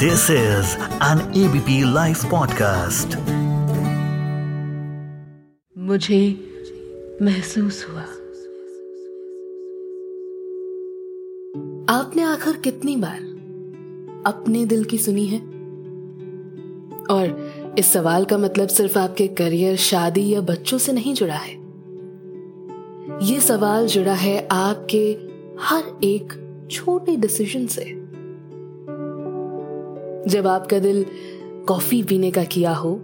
This is an ABP Life podcast. मुझे महसूस हुआ। आपने आखिर कितनी बार अपने दिल की सुनी है? और इस सवाल का मतलब सिर्फ़ आपके करियर, शादी या बच्चों से नहीं जुड़ा है। ये सवाल जुड़ा है आपके हर एक छोटे डिसीज़न से। जब आपका दिल कॉफ़ी पीने का किया हो,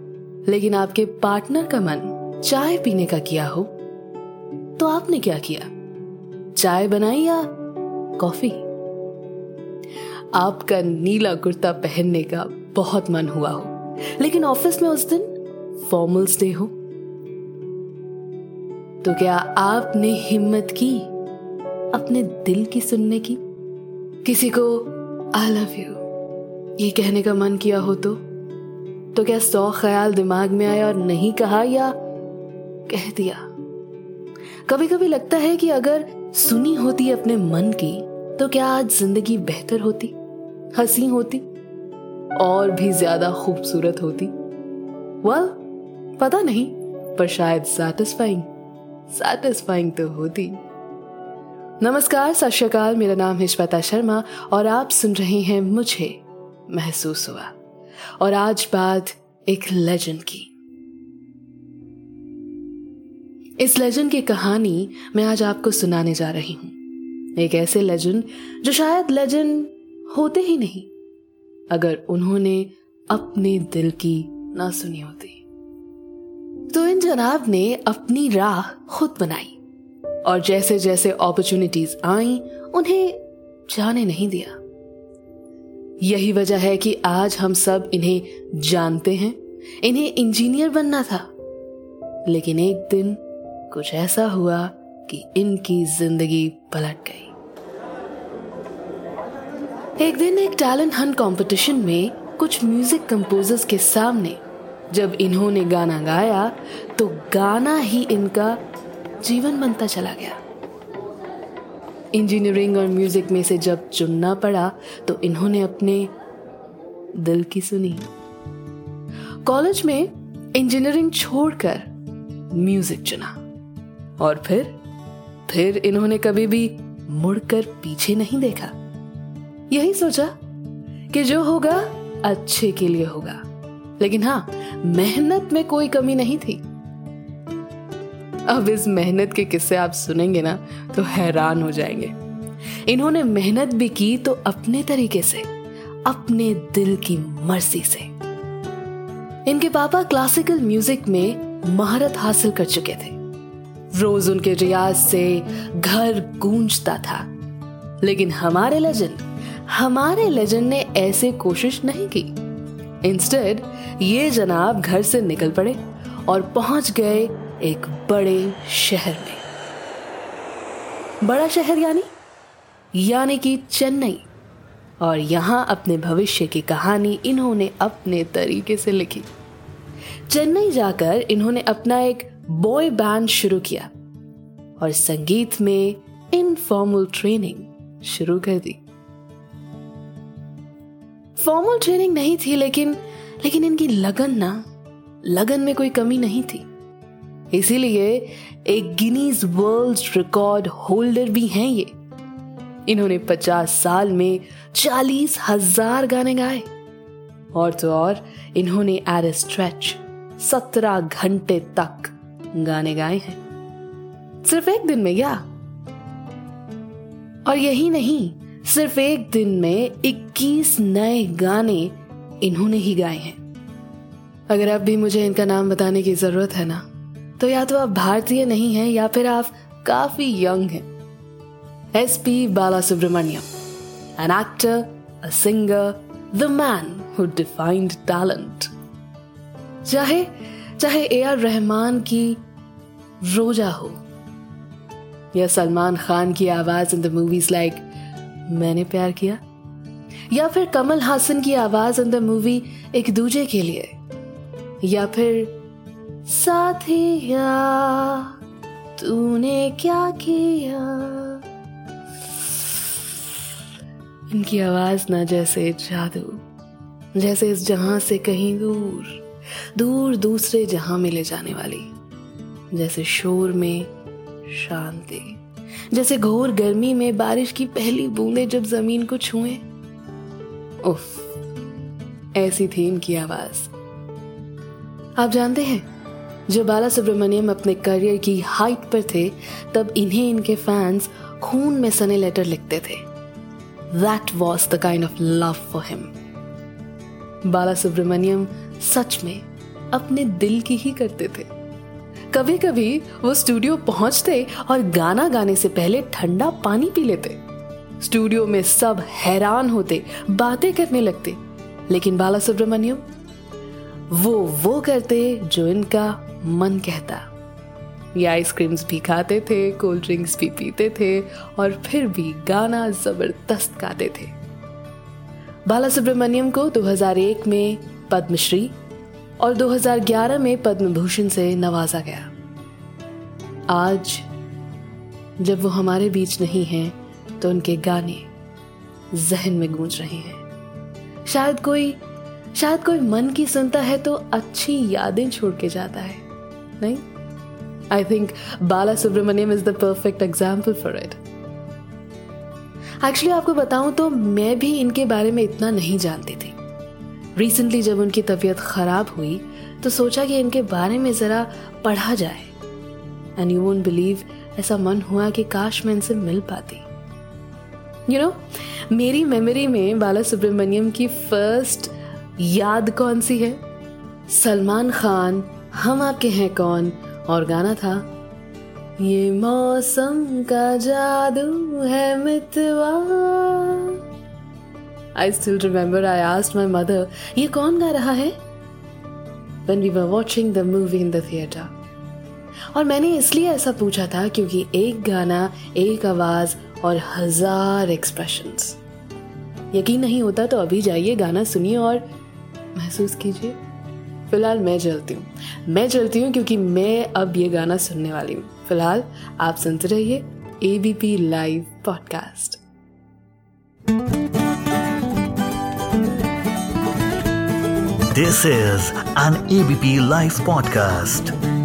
लेकिन आपके पार्टनर का मन चाय पीने का किया हो तो आपने क्या किया? चाय बनाई या कॉफ़ी? आपका नीला कुर्ता पहनने का बहुत मन हुआ हो, लेकिन ऑफ़िस में उस दिन फॉर्मल्स डे हो। तो क्या आपने हिम्मत की अपने दिल की सुनने की? किसी को आई लव यू ये कहने का मन किया हो तो? तो क्या सौ ख्याल दिमाग में आया और नहीं कहा या कह दिया? कभी कभी लगता है कि अगर सुनी होती अपने मन की तो क्या आज ज़िंदगी बेहतर होती? हँसी होती? और भी ज़्यादा खूबसूरत होती? Well, पता नहीं पर शायद सेटिस्फाइंग सेटिस्फाइंग तो होती। नमस्कार सत मेरा नाम है श्वेता शर्मा और आप सुन रहे हैं मुझे महसूस हुआ। और आज बात एक लेजेंड की। इस लेजेंड की कहानी मैं आज आपको सुनाने जा रही हूँ। एक ऐसे लेजेंड जो शायद लेजेंड होते ही नहीं, अगर उन्होंने अपने दिल की ना सुनी होती। तो इन जनाब ने अपनी राह खुद बनाई और जैसे जैसे अपॉर्चुनिटीज़ आई, उन्हें जाने नहीं दिया। यही वजह है कि आज हम सब इन्हें जानते हैं। इन्हें इंजीनियर बनना था। लेकिन एक दिन कुछ ऐसा हुआ कि इनकी ज़िंदगी पलट गई। एक दिन एक टैलेंट हंट कंपटीशन में कुछ म्यूज़िक कंपोजर्स के सामने जब इन्होंने गाना गाया तो गाना ही इनका जीवन बनता चला गया। इंजीनियरिंग और म्यूज़िक में से जब चुनना पड़ा तो इन्होंने अपने दिल की सुनी। कॉलेज में इंजीनियरिंग छोड़कर म्यूज़िक चुना। और फिर फिर इन्होंने कभी भी मुड़कर पीछे नहीं देखा। यही सोचा कि जो होगा, अच्छे के लिए होगा। लेकिन हाँ मेहनत में कोई कमी नहीं थी। अब इस मेहनत के किस्से आप सुनेंगे ना तो हैरान हो जाएँगे। इन्होंने मेहनत भी की तो अपने तरीके से, अपने दिल की मर्ज़ी से। इनके पापा क्लासिकल म्यूज़िक में महारत हासिल कर चुके थे। रोज उनके रियाज से घर गूंजता था। लेकिन हमारे लेजेंड हमारे लेजेंड ने ऐसे कोशिश नहीं की। इंस्टेड ये जनाब घर से निकल पड़े और पहुँच गए एक बड़े शहर में। बड़ा शहर यानी? यानी कि चेन्नई। और यहाँ अपने भविष्य की कहानी इन्होंने अपने तरीके से लिखी। चेन्नई जाकर इन्होंने अपना एक बॉय बैंड शुरू किया और संगीत में इनफॉर्मल ट्रेनिंग शुरू कर दी। फॉर्मल ट्रेनिंग नहीं थी लेकिन लेकिन इनकी लगन ना, लगन में कोई कमी नहीं थी। इसीलिए एक गिनीज वर्ल्ड रिकॉर्ड होल्डर भी हैं ये। इन्होंने पचास साल में चालीस हज़ार गाने गाए। और तो और, इन्होंने एट स्ट्रेच सत्रह घंटे तक गाने गाए हैं। सिर्फ़ एक दिन में क्या? और यही नहीं, सिर्फ़ एक दिन में 21 नए गाने इन्होंने ही गाए हैं। अगर अब भी मुझे इनका नाम बताने की ज़रूरत है ना? तो या तो आप भारतीय नहीं हैं या फिर आप काफ़ी यंग हैं। S P Bala Subrahmanyam an actor a singer the man who defined talent चाहे चाहे ए आर रहमान की रोजा हो, या सलमान खान की आवाज़ इन द मूवीज़ लाइक मैंने प्यार किया, या फिर कमल हासन की आवाज़ इन द मूवी एक दूजे के लिए, या फिर साथिया, तूने क्या किया? इनकी आवाज़ ना जैसे जादू, जैसे इस जहाँ से कहीं दूर दूर दूसरे जहाँ में ले जाने वाली, जैसे शोर में शांति, जैसे घोर गर्मी में बारिश की पहली बूंदे जब ज़मीन को छुए। उफ, ऐसी थी इनकी आवाज़। आप जानते हैं जब बाला सुब्रमण्यम अपने करियर की हाइट पर थे, तब इन्हें इनके फैंस खून में सने लेटर लिखते थे। That was the kind of love for him Bala Subrahmanyam सच में अपने दिल की ही करते थे। कभी कभी वो स्टूडियो पहुँचते और गाना गाने से पहले ठंडा पानी पी लेते। स्टूडियो में सब हैरान होते, बातें करने लगते। लेकिन बाला सुब्रमण्यम, वो वो करते जो इनका मन कहता। ये आइसक्रीम्स भी खाते थे कोल्ड ड्रिंक्स भी पीते थे और फिर भी गाना ज़बरदस्त गाते थे। बाला सुब्रमण्यम को 2001 में पद्मश्री और 2011 में पद्म भूषण से नवाजा गया। आज, जब वो हमारे बीच नहीं हैं तो उनके गाने जहन में गूंज रहे हैं। शायद कोई शायद कोई मन की सुनता है तो अच्छी यादें छोड़ के जाता है। नहीं? I think Bala Subrahmanyam is the perfect example for it actually आपको बताऊँ तो मैं भी इनके बारे में इतना नहीं जानती थी। रिसेंटली जब उनकी तबीयत खराब हुई तो सोचा कि इनके बारे में जरा पढ़ा जाए। एंड यू वोंट बिलीव ऐसा मन हुआ कि काश मैं इनसे मिल पाती। यू you नो know, मेरी मेमोरी में बाला सुब्रमण्यम की फ़र्स्ट याद कौन सी है? सलमान खान हम आपके हैं कौन? और गाना था, ये मौसम का जादू है मितवा। I still remember I asked my mother ये कौन गा रहा है? When we were watching the movie in the theatre और मैंने इसलिए ऐसा पूछा था क्योंकि एक गाना, एक आवाज़ और हज़ार एक्सप्रेशंस यकीन नहीं होता तो अभी जाइए गाना सुनिए और महसूस कीजिए। फ़िलहाल मैं जलती हूँ। मैं जलती हूँ क्योंकि मैं अब ये गाना सुनने वाली हूँ। फ़िलहाल आप सुनते रहिए ABP live podcast this is an ABP live podcast